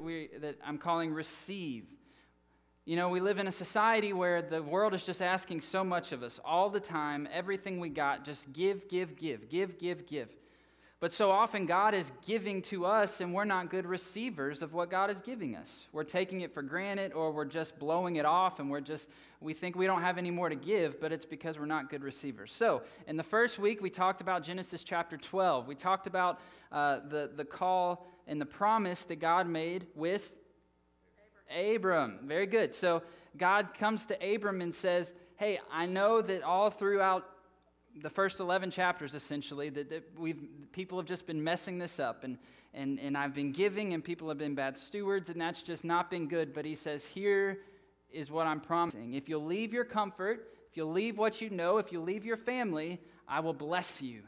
we, that I'm calling receive. You know, we live in a society where the world is just asking so much of us all the time, everything we got, just give, give, give, give, give, give. But so often God is giving to us and we're not good receivers of what God is giving us. We're taking it for granted or we're just blowing it off and we're just, we think we don't have any more to give, but it's because we're not good receivers. So, in the first week, we talked about Genesis chapter 12. We talked about uh, the, the call and the promise that God made with Abram. Very good. So, God comes to Abram and says, Hey, I know that all throughout the first 11 chapters essentially that, that we've people have just been messing this up and, and, and i've been giving and people have been bad stewards and that's just not been good but he says here is what i'm promising if you'll leave your comfort if you'll leave what you know if you'll leave your family i will bless you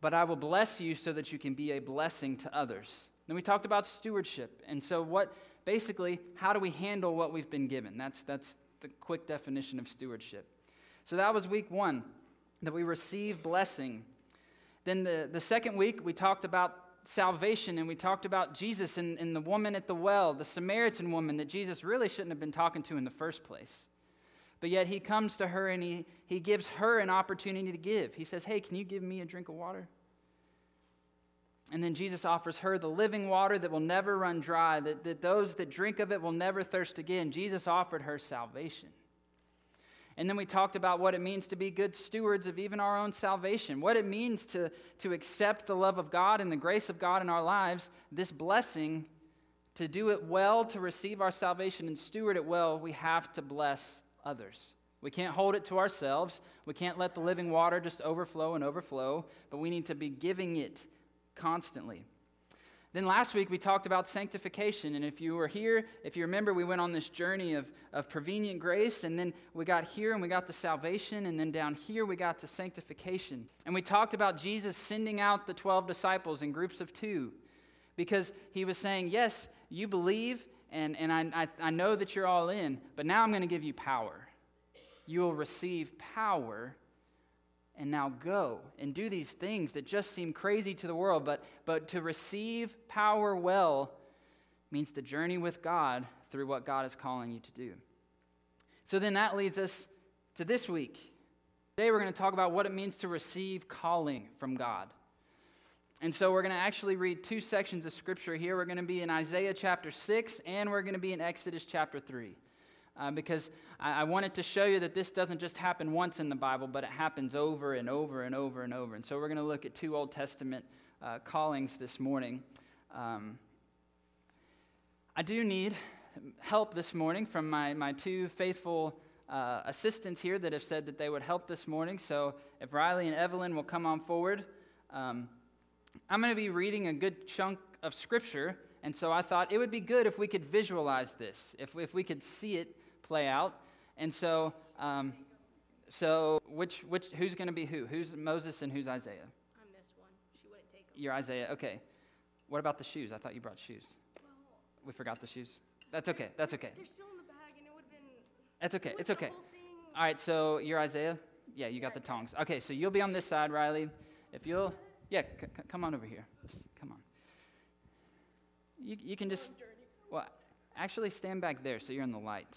but i will bless you so that you can be a blessing to others then we talked about stewardship and so what basically how do we handle what we've been given that's that's the quick definition of stewardship so that was week one that we receive blessing. Then the, the second week, we talked about salvation and we talked about Jesus and, and the woman at the well, the Samaritan woman that Jesus really shouldn't have been talking to in the first place. But yet he comes to her and he, he gives her an opportunity to give. He says, Hey, can you give me a drink of water? And then Jesus offers her the living water that will never run dry, that, that those that drink of it will never thirst again. Jesus offered her salvation. And then we talked about what it means to be good stewards of even our own salvation, what it means to, to accept the love of God and the grace of God in our lives, this blessing, to do it well, to receive our salvation and steward it well, we have to bless others. We can't hold it to ourselves. We can't let the living water just overflow and overflow, but we need to be giving it constantly. Then last week we talked about sanctification. And if you were here, if you remember, we went on this journey of, of prevenient grace. And then we got here and we got to salvation. And then down here we got to sanctification. And we talked about Jesus sending out the 12 disciples in groups of two because he was saying, Yes, you believe, and, and I, I, I know that you're all in, but now I'm going to give you power. You will receive power and now go and do these things that just seem crazy to the world, but, but to receive power well means to journey with God through what God is calling you to do. So then that leads us to this week. Today we're going to talk about what it means to receive calling from God. And so we're going to actually read two sections of scripture here. We're going to be in Isaiah chapter 6 and we're going to be in Exodus chapter 3 uh, because I, I, wanted to show you that this doesn't just happen once in the Bible, but it happens over and over and over and over. And so we're going to look at two Old Testament uh, callings this morning. Um, I do need help this morning from my, my two faithful uh, assistants here that have said that they would help this morning. So if Riley and Evelyn will come on forward, um, I'm going to be reading a good chunk of Scripture. And so I thought it would be good if we could visualize this, if, if we could see it play out. And so, um, so which, which, who's going to be who? Who's Moses and who's Isaiah? I missed one. She wouldn't take them. You're Isaiah. Okay. What about the shoes? I thought you brought shoes. Well, we forgot the shoes. That's okay. That's okay. They're still in the bag, and it would have been. That's okay. It's okay. All right. So you're Isaiah. Yeah, you got the tongs. Okay. So you'll be on this side, Riley. If you'll, yeah, c- c- come on over here. Come on. You, you can just, well, actually stand back there so you're in the light.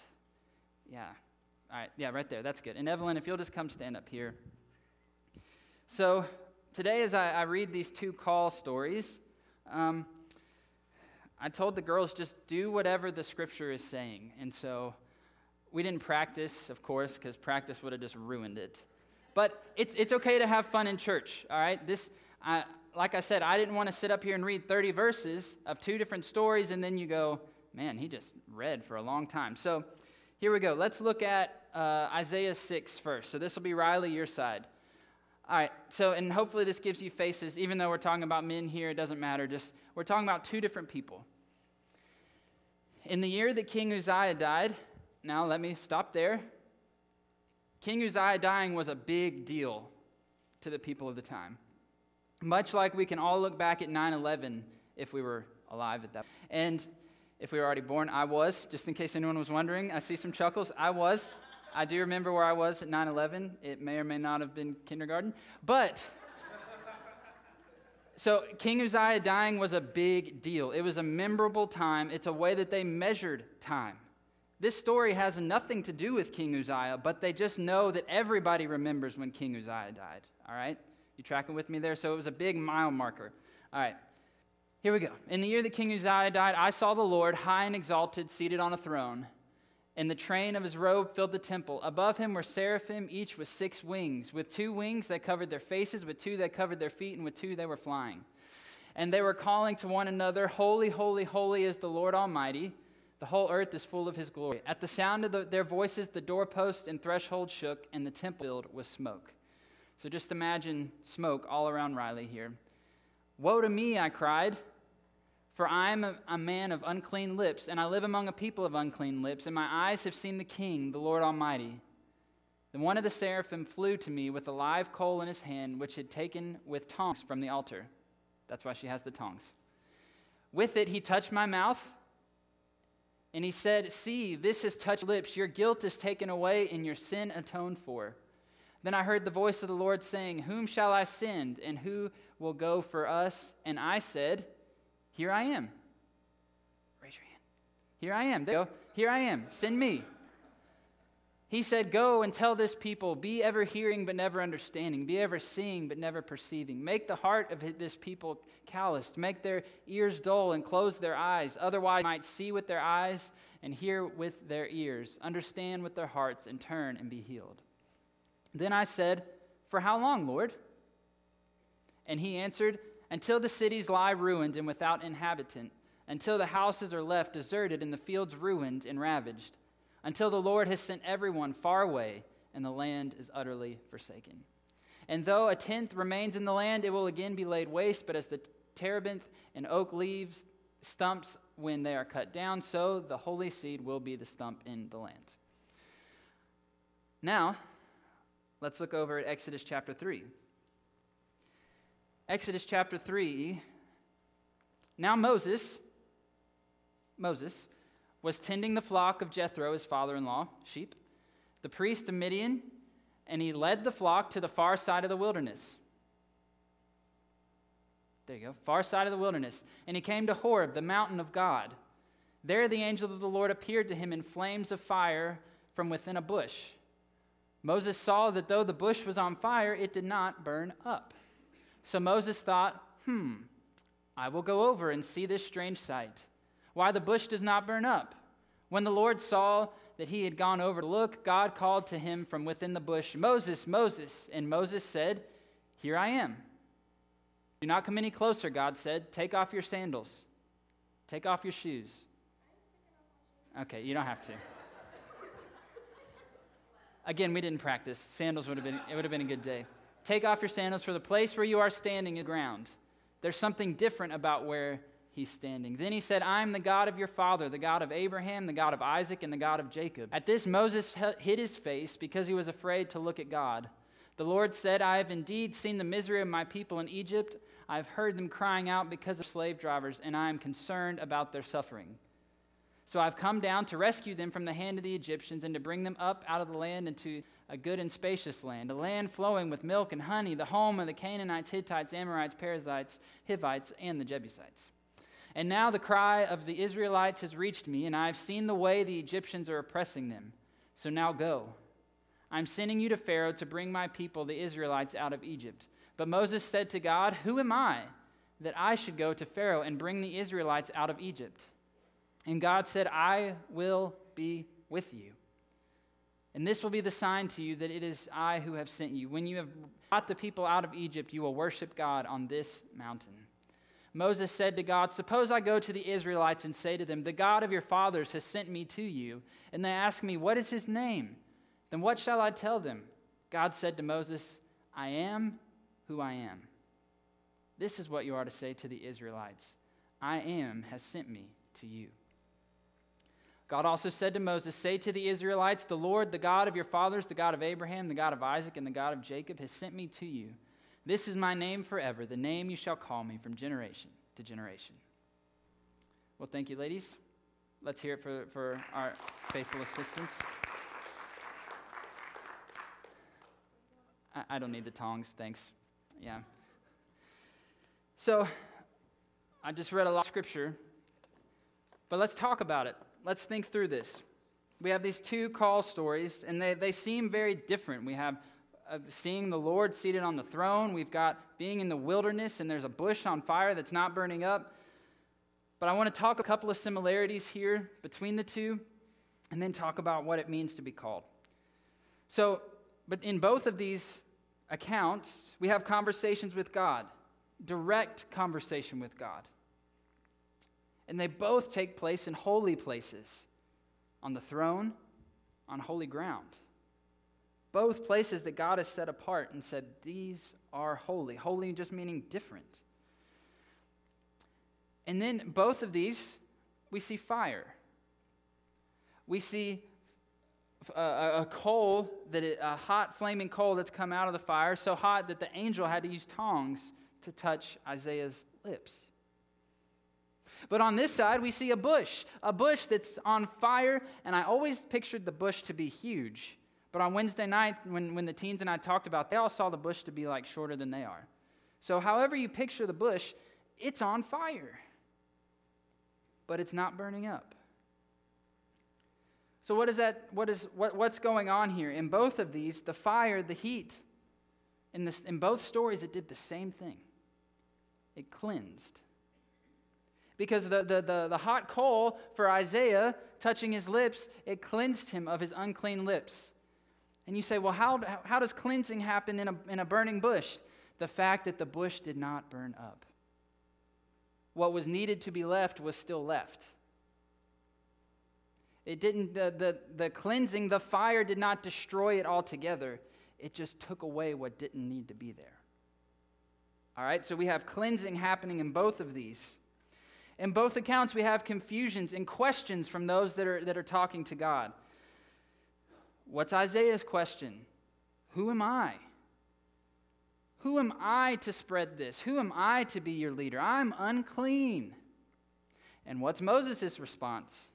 Yeah. All right. Yeah, right there. That's good. And Evelyn, if you'll just come stand up here. So today, as I, I read these two call stories, um, I told the girls just do whatever the scripture is saying. And so we didn't practice, of course, because practice would have just ruined it. But it's, it's okay to have fun in church, all right? This, I, like I said, I didn't want to sit up here and read 30 verses of two different stories, and then you go, man, he just read for a long time. So here we go. Let's look at uh, Isaiah 6 first. So this will be Riley, your side. All right, so, and hopefully this gives you faces, even though we're talking about men here, it doesn't matter. Just, we're talking about two different people. In the year that King Uzziah died, now let me stop there. King Uzziah dying was a big deal to the people of the time. Much like we can all look back at 9 11 if we were alive at that. And if we were already born, I was, just in case anyone was wondering. I see some chuckles. I was. I do remember where I was at 9 11. It may or may not have been kindergarten. But, So, King Uzziah dying was a big deal. It was a memorable time. It's a way that they measured time. This story has nothing to do with King Uzziah, but they just know that everybody remembers when King Uzziah died. All right? You tracking with me there? So, it was a big mile marker. All right. Here we go. In the year that King Uzziah died, I saw the Lord high and exalted, seated on a throne and the train of his robe filled the temple. Above him were seraphim, each with six wings. With two wings that covered their faces, with two that covered their feet, and with two they were flying. And they were calling to one another, Holy, holy, holy is the Lord Almighty. The whole earth is full of his glory. At the sound of the, their voices, the doorposts and threshold shook, and the temple filled with smoke. So just imagine smoke all around Riley here. Woe to me, I cried. For I am a, man of unclean lips, and I live among a people of unclean lips, and my eyes have seen the King, the Lord Almighty. Then one of the seraphim flew to me with a live coal in his hand, which had taken with tongs from the altar. That's why she has the tongs. With it, he touched my mouth, and he said, See, this has touched lips. Your guilt is taken away, and your sin atoned for. Then I heard the voice of the Lord saying, Whom shall I send, and who will go for us? And I said, here I am. Raise your hand. Here I am. There go. Here I am. Send me. He said, Go and tell this people, be ever hearing but never understanding, be ever seeing but never perceiving. Make the heart of this people calloused, make their ears dull and close their eyes. Otherwise, might see with their eyes and hear with their ears, understand with their hearts, and turn and be healed. Then I said, For how long, Lord? And he answered, until the cities lie ruined and without inhabitant, until the houses are left deserted and the fields ruined and ravaged, until the Lord has sent everyone far away and the land is utterly forsaken. And though a tenth remains in the land, it will again be laid waste, but as the terebinth and oak leaves stumps when they are cut down, so the holy seed will be the stump in the land. Now, let's look over at Exodus chapter 3. Exodus chapter 3. Now Moses, Moses, was tending the flock of Jethro, his father in law, sheep, the priest of Midian, and he led the flock to the far side of the wilderness. There you go, far side of the wilderness. And he came to Horeb, the mountain of God. There the angel of the Lord appeared to him in flames of fire from within a bush. Moses saw that though the bush was on fire, it did not burn up. So Moses thought, hmm, I will go over and see this strange sight, why the bush does not burn up. When the Lord saw that he had gone over to look, God called to him from within the bush, Moses, Moses. And Moses said, Here I am. Do not come any closer, God said. Take off your sandals, take off your shoes. Okay, you don't have to. Again, we didn't practice. Sandals would have been, it would have been a good day. Take off your sandals, for the place where you are standing is ground. There's something different about where he's standing. Then he said, I am the God of your father, the God of Abraham, the God of Isaac, and the God of Jacob. At this, Moses hid his face because he was afraid to look at God. The Lord said, I have indeed seen the misery of my people in Egypt. I have heard them crying out because of slave drivers, and I am concerned about their suffering. So I've come down to rescue them from the hand of the Egyptians and to bring them up out of the land into a good and spacious land, a land flowing with milk and honey, the home of the Canaanites, Hittites, Amorites, Perizzites, Hivites, and the Jebusites. And now the cry of the Israelites has reached me, and I have seen the way the Egyptians are oppressing them. So now go. I'm sending you to Pharaoh to bring my people, the Israelites, out of Egypt. But Moses said to God, Who am I that I should go to Pharaoh and bring the Israelites out of Egypt? And God said, I will be with you. And this will be the sign to you that it is I who have sent you. When you have brought the people out of Egypt, you will worship God on this mountain. Moses said to God, Suppose I go to the Israelites and say to them, The God of your fathers has sent me to you. And they ask me, What is his name? Then what shall I tell them? God said to Moses, I am who I am. This is what you are to say to the Israelites I am has sent me to you. God also said to Moses, Say to the Israelites, The Lord, the God of your fathers, the God of Abraham, the God of Isaac, and the God of Jacob, has sent me to you. This is my name forever, the name you shall call me from generation to generation. Well, thank you, ladies. Let's hear it for, for our faithful assistants. I, I don't need the tongs, thanks. Yeah. So, I just read a lot of scripture, but let's talk about it. Let's think through this. We have these two call stories, and they, they seem very different. We have uh, seeing the Lord seated on the throne, we've got being in the wilderness, and there's a bush on fire that's not burning up. But I want to talk a couple of similarities here between the two, and then talk about what it means to be called. So, but in both of these accounts, we have conversations with God, direct conversation with God. And they both take place in holy places, on the throne, on holy ground. Both places that God has set apart and said, These are holy. Holy just meaning different. And then both of these, we see fire. We see a, coal that a hot flaming coal that's come out of the fire, so hot that the angel had to use tongs to touch Isaiah's lips. But on this side, we see a bush, a bush that's on fire, and I always pictured the bush to be huge. But on Wednesday night, when, when the teens and I talked about, they all saw the bush to be like shorter than they are. So, however you picture the bush, it's on fire, but it's not burning up. So what is that? What is what, what's going on here? In both of these, the fire, the heat, in this in both stories, it did the same thing. It cleansed. Because the, the, the, the hot coal for Isaiah touching his lips, it cleansed him of his unclean lips. And you say, well, how, how does cleansing happen in a, in a burning bush? The fact that the bush did not burn up. What was needed to be left was still left. It didn't, the, the, the cleansing, the fire did not destroy it altogether. It just took away what didn't need to be there. All right, so we have cleansing happening in both of these. In both accounts, we have confusions and questions from those that are, that are talking to God. What's Isaiah's question? Who am I? Who am I to spread this? Who am I to be your leader? I'm unclean. And what's Moses' response?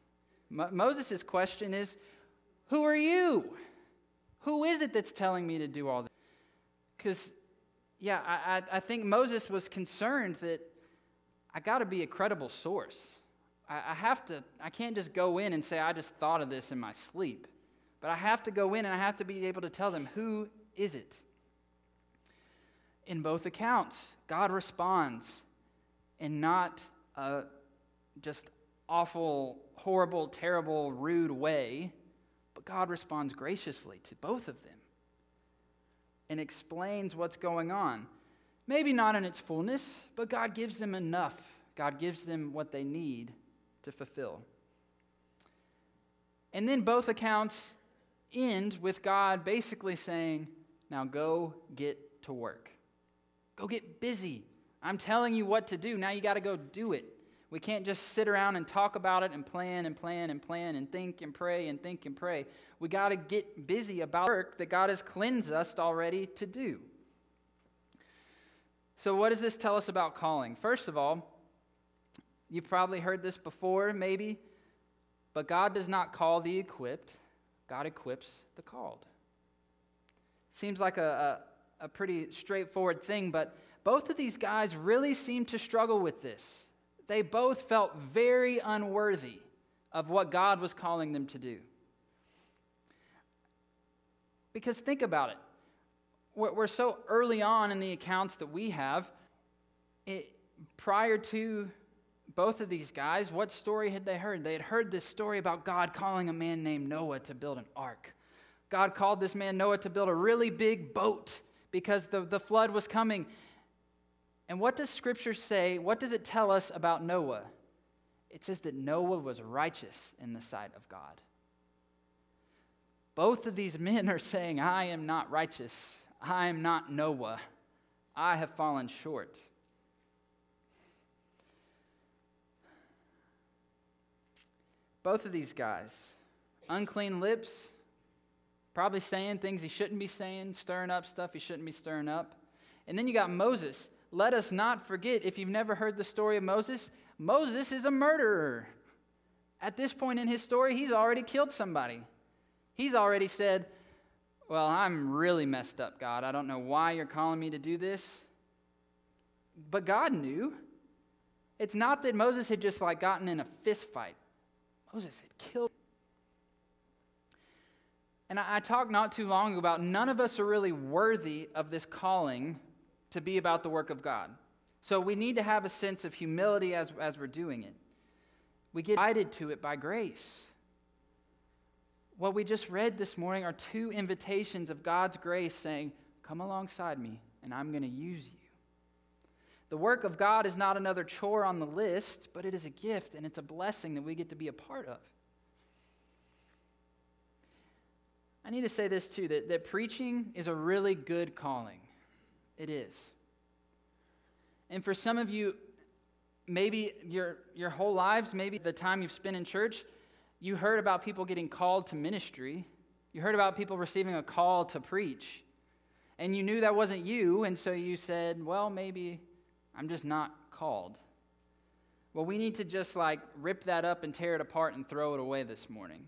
Mo- Moses' question is Who are you? Who is it that's telling me to do all this? Because, yeah, I, I, I, think Moses was concerned that I got to be a credible source. I, I have to, I can't just go in and say, I just thought of this in my sleep. But I have to go in and I have to be able to tell them, Who is it? In both accounts, God responds in not uh, just awful, horrible, terrible, rude way, but God responds graciously to both of them and explains what's going on. Maybe not in its fullness, but God gives them enough. God gives them what they need to fulfill. And then both accounts end with God basically saying, Now go get to work. Go get busy. I'm telling you what to do. Now you got to go do it. We can't just sit around and talk about it and plan and plan and plan and think and pray and think and pray. We got to get busy about work that God has cleansed us already to do. So, what does this tell us about calling? First of all, you've probably heard this before, maybe, but God does not call the equipped, God equips the called. Seems like a, a, a pretty straightforward thing, but both of these guys really seem to struggle with this they both felt very unworthy of what God was calling them to do. Because think about it. We're so early on in the accounts that we have. It, prior to both of these guys, what story had they heard? They had heard this story about God calling a man named Noah to build an ark. God called this man Noah to build a really big boat because the, the flood was coming. And what does Scripture say? What does it tell us about Noah? It says that Noah was righteous in the sight of God. Both of these men are saying, I am not righteous. I am not Noah. I have fallen short. Both of these guys, unclean lips, probably saying things he shouldn't be saying, stirring up stuff he shouldn't be stirring up. And then you got Moses let us not forget, if you've never heard the story of Moses, Moses is a murderer. At this point in his story, he's already killed somebody. He's already said, Well, I'm really messed up, God. I don't know why you're calling me to do this. But God knew. It's not that Moses had just like gotten in a fist fight. Moses had killed. And I, I talked not too long about none of us are really worthy of this calling to be about the work of God. So we need to have a sense of humility as, as we're doing it. We get invited to it by grace. What we just read this morning are two invitations of God's grace saying, Come alongside me, and I'm going to use you. The work of God is not another chore on the list, but it is a gift and it's a blessing that we get to be a part of. I need to say this too that, that preaching is a really good calling. It is. And for some of you, maybe your, your whole lives, maybe the time you've spent in church, you heard about people getting called to ministry. You heard about people receiving a call to preach. And you knew that wasn't you, and so you said, well, maybe I'm just not called. Well, we need to just like rip that up and tear it apart and throw it away this morning.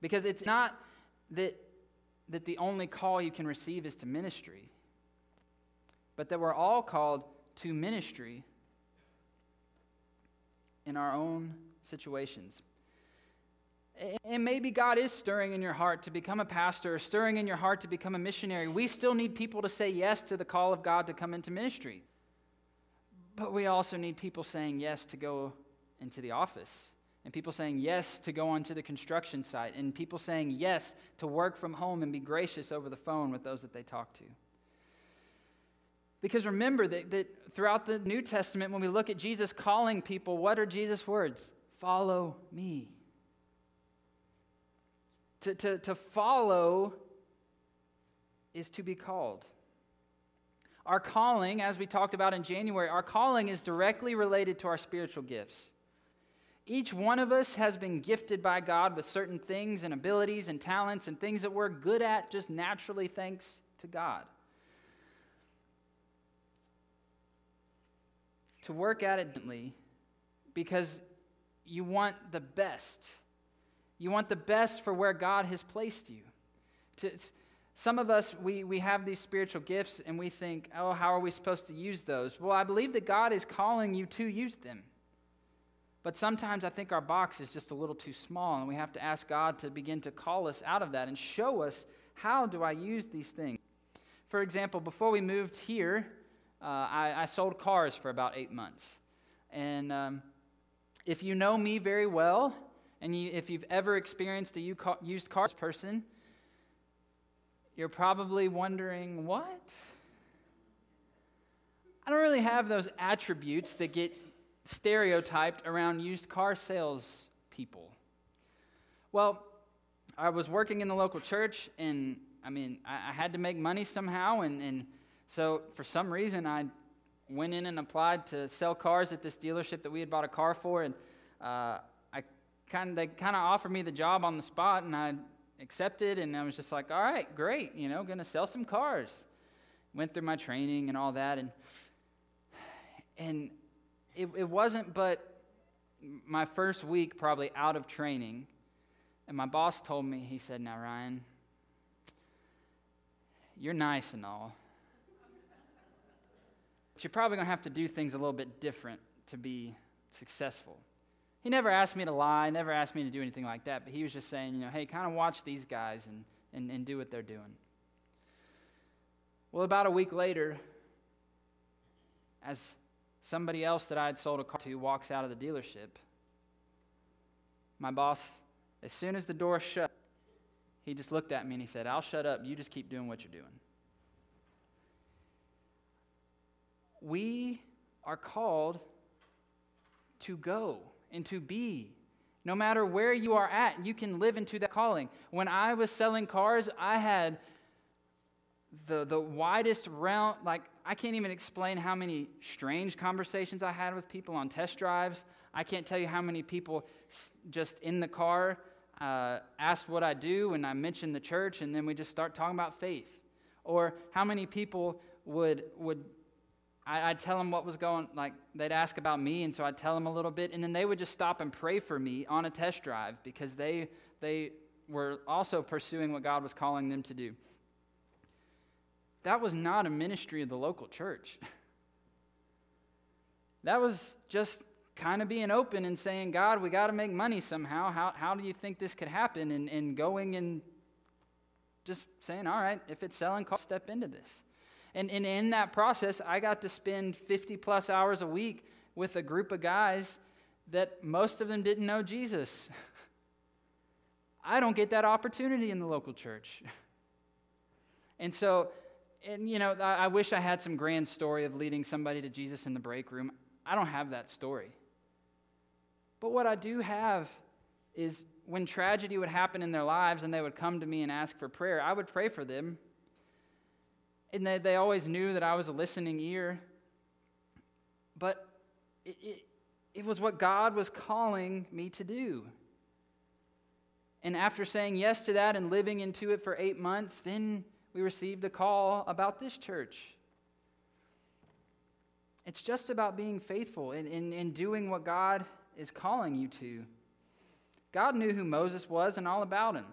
Because it's not that, that the only call you can receive is to ministry, but that we're all called to ministry in our own situations. And maybe God is stirring in your heart to become a pastor, or stirring in your heart to become a missionary. We still need people to say yes to the call of God to come into ministry. But we also need people saying yes to go into the office, and people saying yes to go onto the construction site, and people saying yes to work from home and be gracious over the phone with those that they talk to. Because remember that, that throughout the New Testament, when we look at Jesus calling people, what are Jesus' words? Follow me. To, to, to follow is to be called. Our calling, as we talked about in January, our calling is directly related to our spiritual gifts. Each one of us has been gifted by God with certain things and abilities and talents and things that we're good at just naturally thanks to God. To work at it because you want the best you want the best for where God has placed you. Some of us, we, we have these spiritual gifts and we think, oh, how are we supposed to use those? Well, I believe that God is calling you to use them. But sometimes I think our box is just a little too small, and we have to ask God to begin to call us out of that and show us how do I use these things. For example, before we moved here, uh, I, I, sold cars for about eight months. And um, if you know me very well, and you, if you've ever experienced a used cars person, you're probably wondering, what? I don't really have those attributes that get stereotyped around used car sales people. Well, I was working in the local church, and I mean, I, I had to make money somehow, and, and so for some reason, I went in and applied to sell cars at this dealership that we had bought a car for, and uh, kind they kind of offered me the job on the spot, and I accepted, and I was just like, all right, great, you know, to sell some cars. Went through my training and all that, and and it, it wasn't but my first week probably out of training, and my boss told me, he said, now Ryan, you're nice and all, but you're probably going to have to do things a little bit different to be successful. He never asked me to lie, never asked me to do anything like that, but he was just saying, you know, hey, kind of watch these guys and, and, and do what they're doing. Well, about a week later, as somebody else that I had sold a car to walks out of the dealership, my boss, as soon as the door shut, he just looked at me and he said, I'll shut up. You just keep doing what you're doing. We are called to go and to be. No matter where you are at, you can live into that calling. When I was selling cars, I had the, the widest realm, like, I can't even explain how many strange conversations I had with people on test drives. I can't tell you how many people just in the car uh, asked what I do, and I mentioned the church, and then we just start talking about faith. Or how many people would, would I, would tell them what was going, like they'd ask about me, and so I'd tell them a little bit, and then they would just stop and pray for me on a test drive because they they were also pursuing what God was calling them to do. That was not a ministry of the local church. That was just kind of being open and saying, God, we got to make money somehow. How, how do you think this could happen? And, and going and just saying, all right, if it's selling, I'll step into this. And, and in that process, I got to spend 50 plus hours a week with a group of guys that most of them didn't know Jesus. I don't get that opportunity in the local church. and so, and you know, I, I wish I had some grand story of leading somebody to Jesus in the break room. I don't have that story. But what I do have is when tragedy would happen in their lives and they would come to me and ask for prayer, I would pray for them. And they, they always knew that I was a listening ear. But it, it, it was what God was calling me to do. And after saying yes to that and living into it for eight months, then we received a call about this church. It's just about being faithful and, and, and doing what God is calling you to. God knew who Moses was and all about him.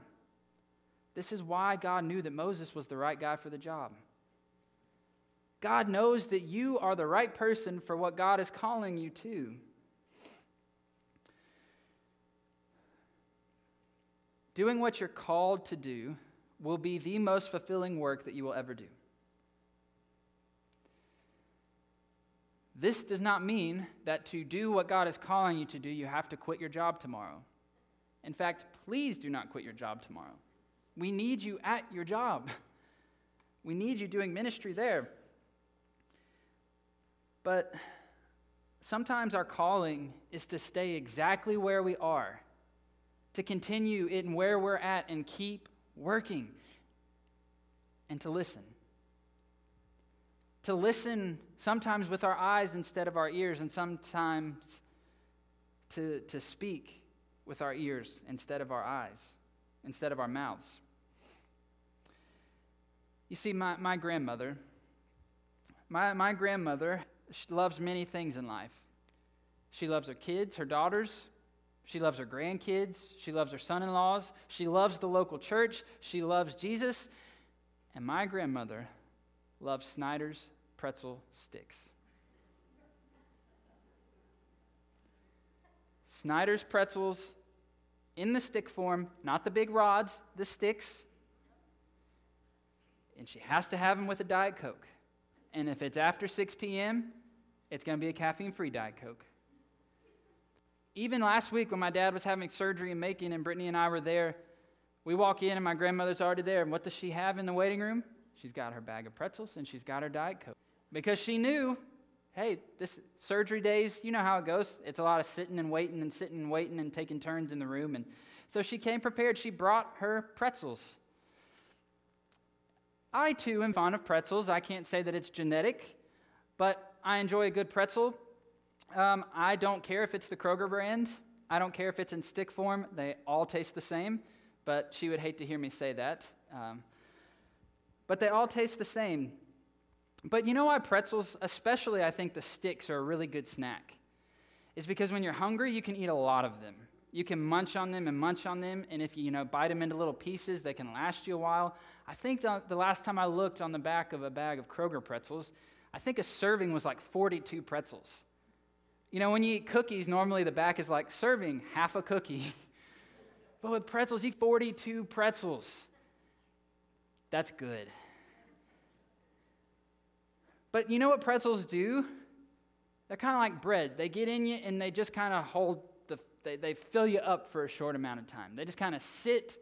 This is why God knew that Moses was the right guy for the job. God knows that you are the right person for what God is calling you to. Doing what you're called to do will be the most fulfilling work that you will ever do. This does not mean that to do what God is calling you to do, you have to quit your job tomorrow. In fact, please do not quit your job tomorrow. We need you at your job, we need you doing ministry there. But sometimes our calling is to stay exactly where we are to continue in where we're at and keep working and to listen. To listen sometimes with our eyes instead of our ears, and sometimes to, to speak with our ears instead of our eyes, instead of our mouths. You see, my, my grandmother, my, my grandmother loves many things in life. She loves her kids, her daughters, she loves her grandkids. She loves her son in laws. She loves the local church. She loves Jesus. And my grandmother loves Snyder's pretzel sticks. Snyder's pretzels in the stick form, not the big rods, the sticks. And she has to have them with a Diet Coke. And if it's after 6 p.m., it's going to be a caffeine free Diet Coke. Even last week when my dad was having surgery in Macon and Brittany and I were there, we walk in and my grandmother's already there. And what does she have in the waiting room? She's got her bag of pretzels and she's got her Diet Coke. Because she knew, hey, this surgery days, you know how it goes. It's a lot of sitting and waiting and sitting and waiting and taking turns in the room. And so she came prepared. She brought her pretzels. I too am fond of pretzels. I can't say that it's genetic, but I enjoy a good pretzel. Um, I don't care if it's the Kroger brand. I don't care if it's in stick form. They all taste the same, but she would hate to hear me say that. Um, but they all taste the same. But you know why pretzels, especially I think the sticks, are a really good snack? Is because when you're hungry, you can eat a lot of them. You can munch on them and munch on them, and if you, you know, bite them into little pieces, they can last you a while. I think the, the last time I looked on the back of a bag of Kroger pretzels, I think a serving was like 42 pretzels. You know, when you eat cookies, normally the back is like serving half a cookie. but with pretzels, you eat 42 pretzels. That's good. But you know what pretzels do? They're kind of like bread. They get in you and they just kind of hold the, they, they fill you up for a short amount of time. They just kind of sit.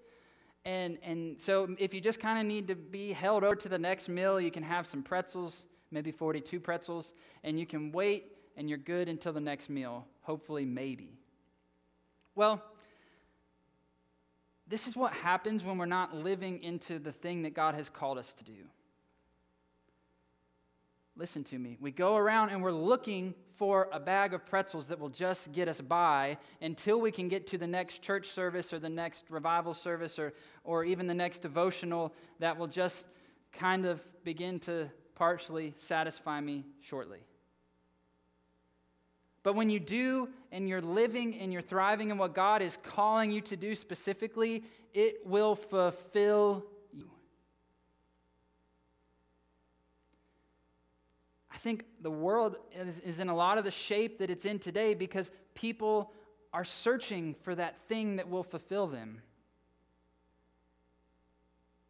And, and so if you just kind of need to be held over to the next meal, you can have some pretzels, maybe 42 pretzels, and you can wait and you're good until the next meal, hopefully, maybe. Well, this is what happens when we're not living into the thing that God has called us to do. Listen to me. We go around and we're looking for a bag of pretzels that will just get us by until we can get to the next church service or the next revival service or, or even the next devotional that will just kind of begin to partially satisfy me shortly. But when you do and you're living and you're thriving in what God is calling you to do specifically, it will fulfill you. I think the world is, is in a lot of the shape that it's in today because people are searching for that thing that will fulfill them.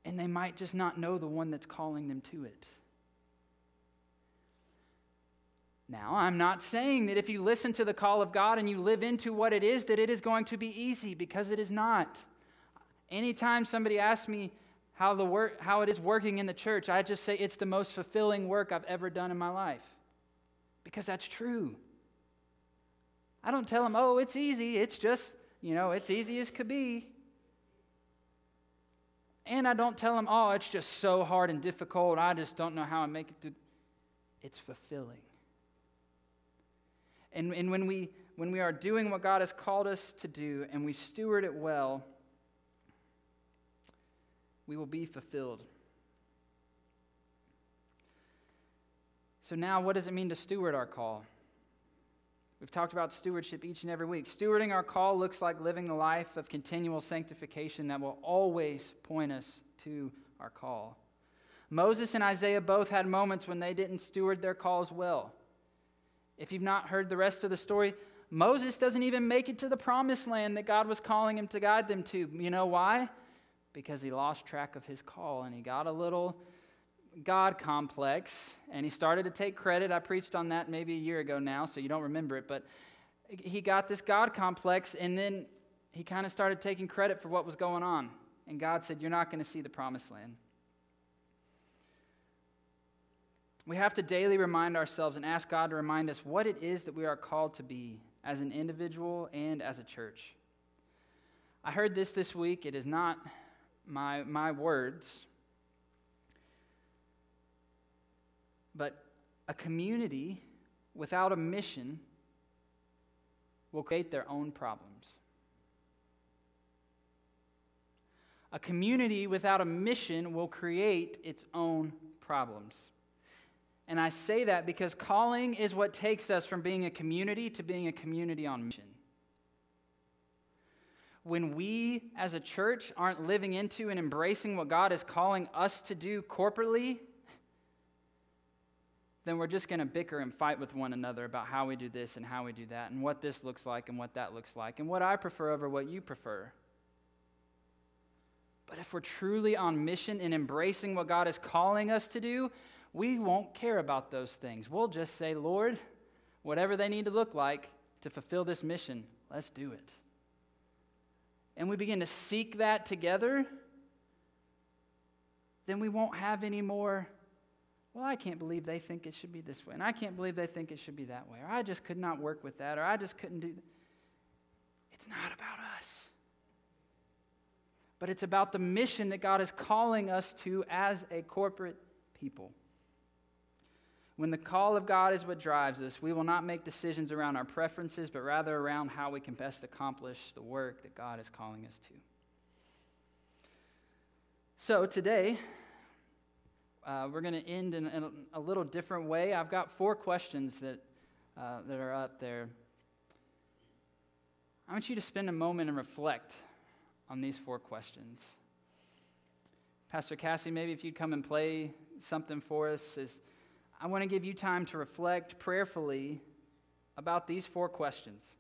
And they might just not know the one that's calling them to it. Now, I'm not saying that if you listen to the call of God and you live into what it is, that it is going to be easy, because it is not. Anytime somebody asks me how, the work, how it is working in the church, I just say it's the most fulfilling work I've ever done in my life, because that's true. I don't tell them, oh, it's easy. It's just, you know, it's easy as could be. And I don't tell them, oh, it's just so hard and difficult. I just don't know how I make it. It's fulfilling. And, and when, we, when we are doing what God has called us to do and we steward it well, we will be fulfilled. So, now what does it mean to steward our call? We've talked about stewardship each and every week. Stewarding our call looks like living the life of continual sanctification that will always point us to our call. Moses and Isaiah both had moments when they didn't steward their calls well. If you've not heard the rest of the story, Moses doesn't even make it to the promised land that God was calling him to guide them to. You know why? Because he lost track of his call and he got a little God complex and he started to take credit. I preached on that maybe a year ago now, so you don't remember it, but he got this God complex and then he kind of started taking credit for what was going on. And God said, You're not going to see the promised land. We have to daily remind ourselves and ask God to remind us what it is that we are called to be as an individual and as a church. I heard this this week. It is not my, my words, but a community without a mission will create their own problems. A community without a mission will create its own problems. And I say that because calling is what takes us from being a community to being a community on mission. When we as a church aren't living into and embracing what God is calling us to do corporately, then we're just going to bicker and fight with one another about how we do this and how we do that, and what this looks like and what that looks like, and what I prefer over what you prefer. But if we're truly on mission and embracing what God is calling us to do, we won't care about those things. We'll just say, Lord, whatever they need to look like to fulfill this mission, let's do it. And we begin to seek that together, then we won't have any more, well, I can't believe they think it should be this way, and I can't believe they think it should be that way, or I just could not work with that, or I just couldn't do that. It's not about us. But it's about the mission that God is calling us to as a corporate people. When the call of God is what drives us, we will not make decisions around our preferences, but rather around how we can best accomplish the work that God is calling us to. So today, uh, we're going to end in, in, a little different way. I've got four questions that, uh, that are up there. I want you to spend a moment and reflect on these four questions. Pastor Cassie, maybe if you'd come and play something for us as I want to give you time to reflect prayerfully about these four questions.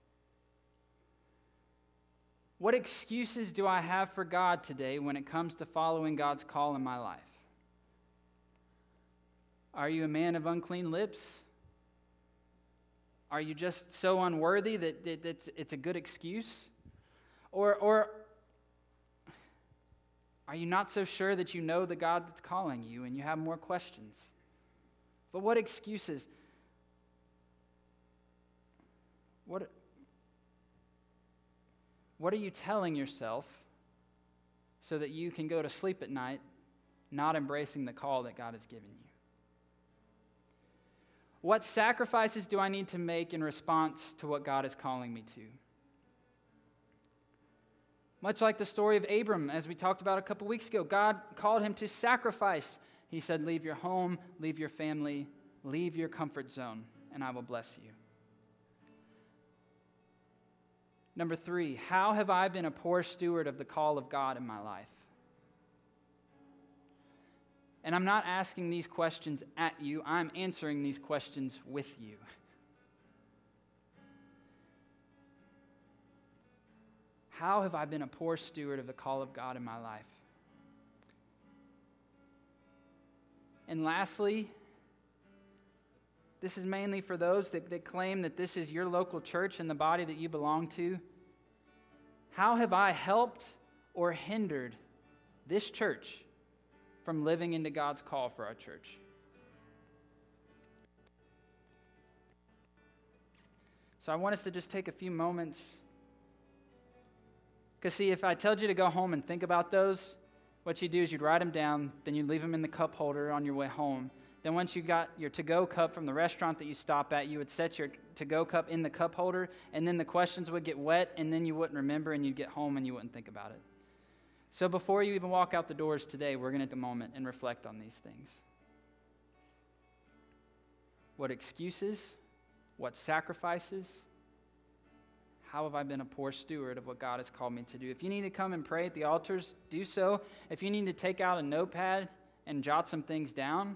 What excuses do I have for God today when it comes to following God's call in my life? Are you a man of unclean lips? Are you just so unworthy that, it's a good excuse? Or, or are you not so sure that you know the God that's calling you and you have more questions? But what excuses? What, what are you telling yourself so that you can go to sleep at night not embracing the call that God has given you? What sacrifices do I need to make in response to what God is calling me to? Much like the story of Abram, as we talked about a couple weeks ago, God called him to sacrifice he said, Leave your home, leave your family, leave your comfort zone, and I will bless you. Number three, how have I been a poor steward of the call of God in my life? And I'm not asking these questions at you, I'm answering these questions with you. How have I been a poor steward of the call of God in my life? And lastly, this is mainly for those that, that claim that this is your local church and the body that you belong to. How have I helped or hindered this church from living into God's call for our church? So I want us to just take a few moments. Because, see, if I told you to go home and think about those, what you'd do is you'd write them down, then you'd leave them in the cup holder on your way home. Then, once you got your to go cup from the restaurant that you stop at, you would set your to go cup in the cup holder, and then the questions would get wet, and then you wouldn't remember, and you'd get home and you wouldn't think about it. So, before you even walk out the doors today, we're going to take a moment and reflect on these things. What excuses, what sacrifices, how have I been a poor steward of what God has called me to do? If you need to come and pray at the altars, do so. If you need to take out a notepad and jot some things down,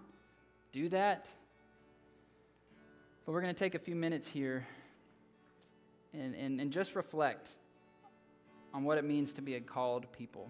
do that. But we're going to take a few minutes here and, and, and just reflect on what it means to be a called people.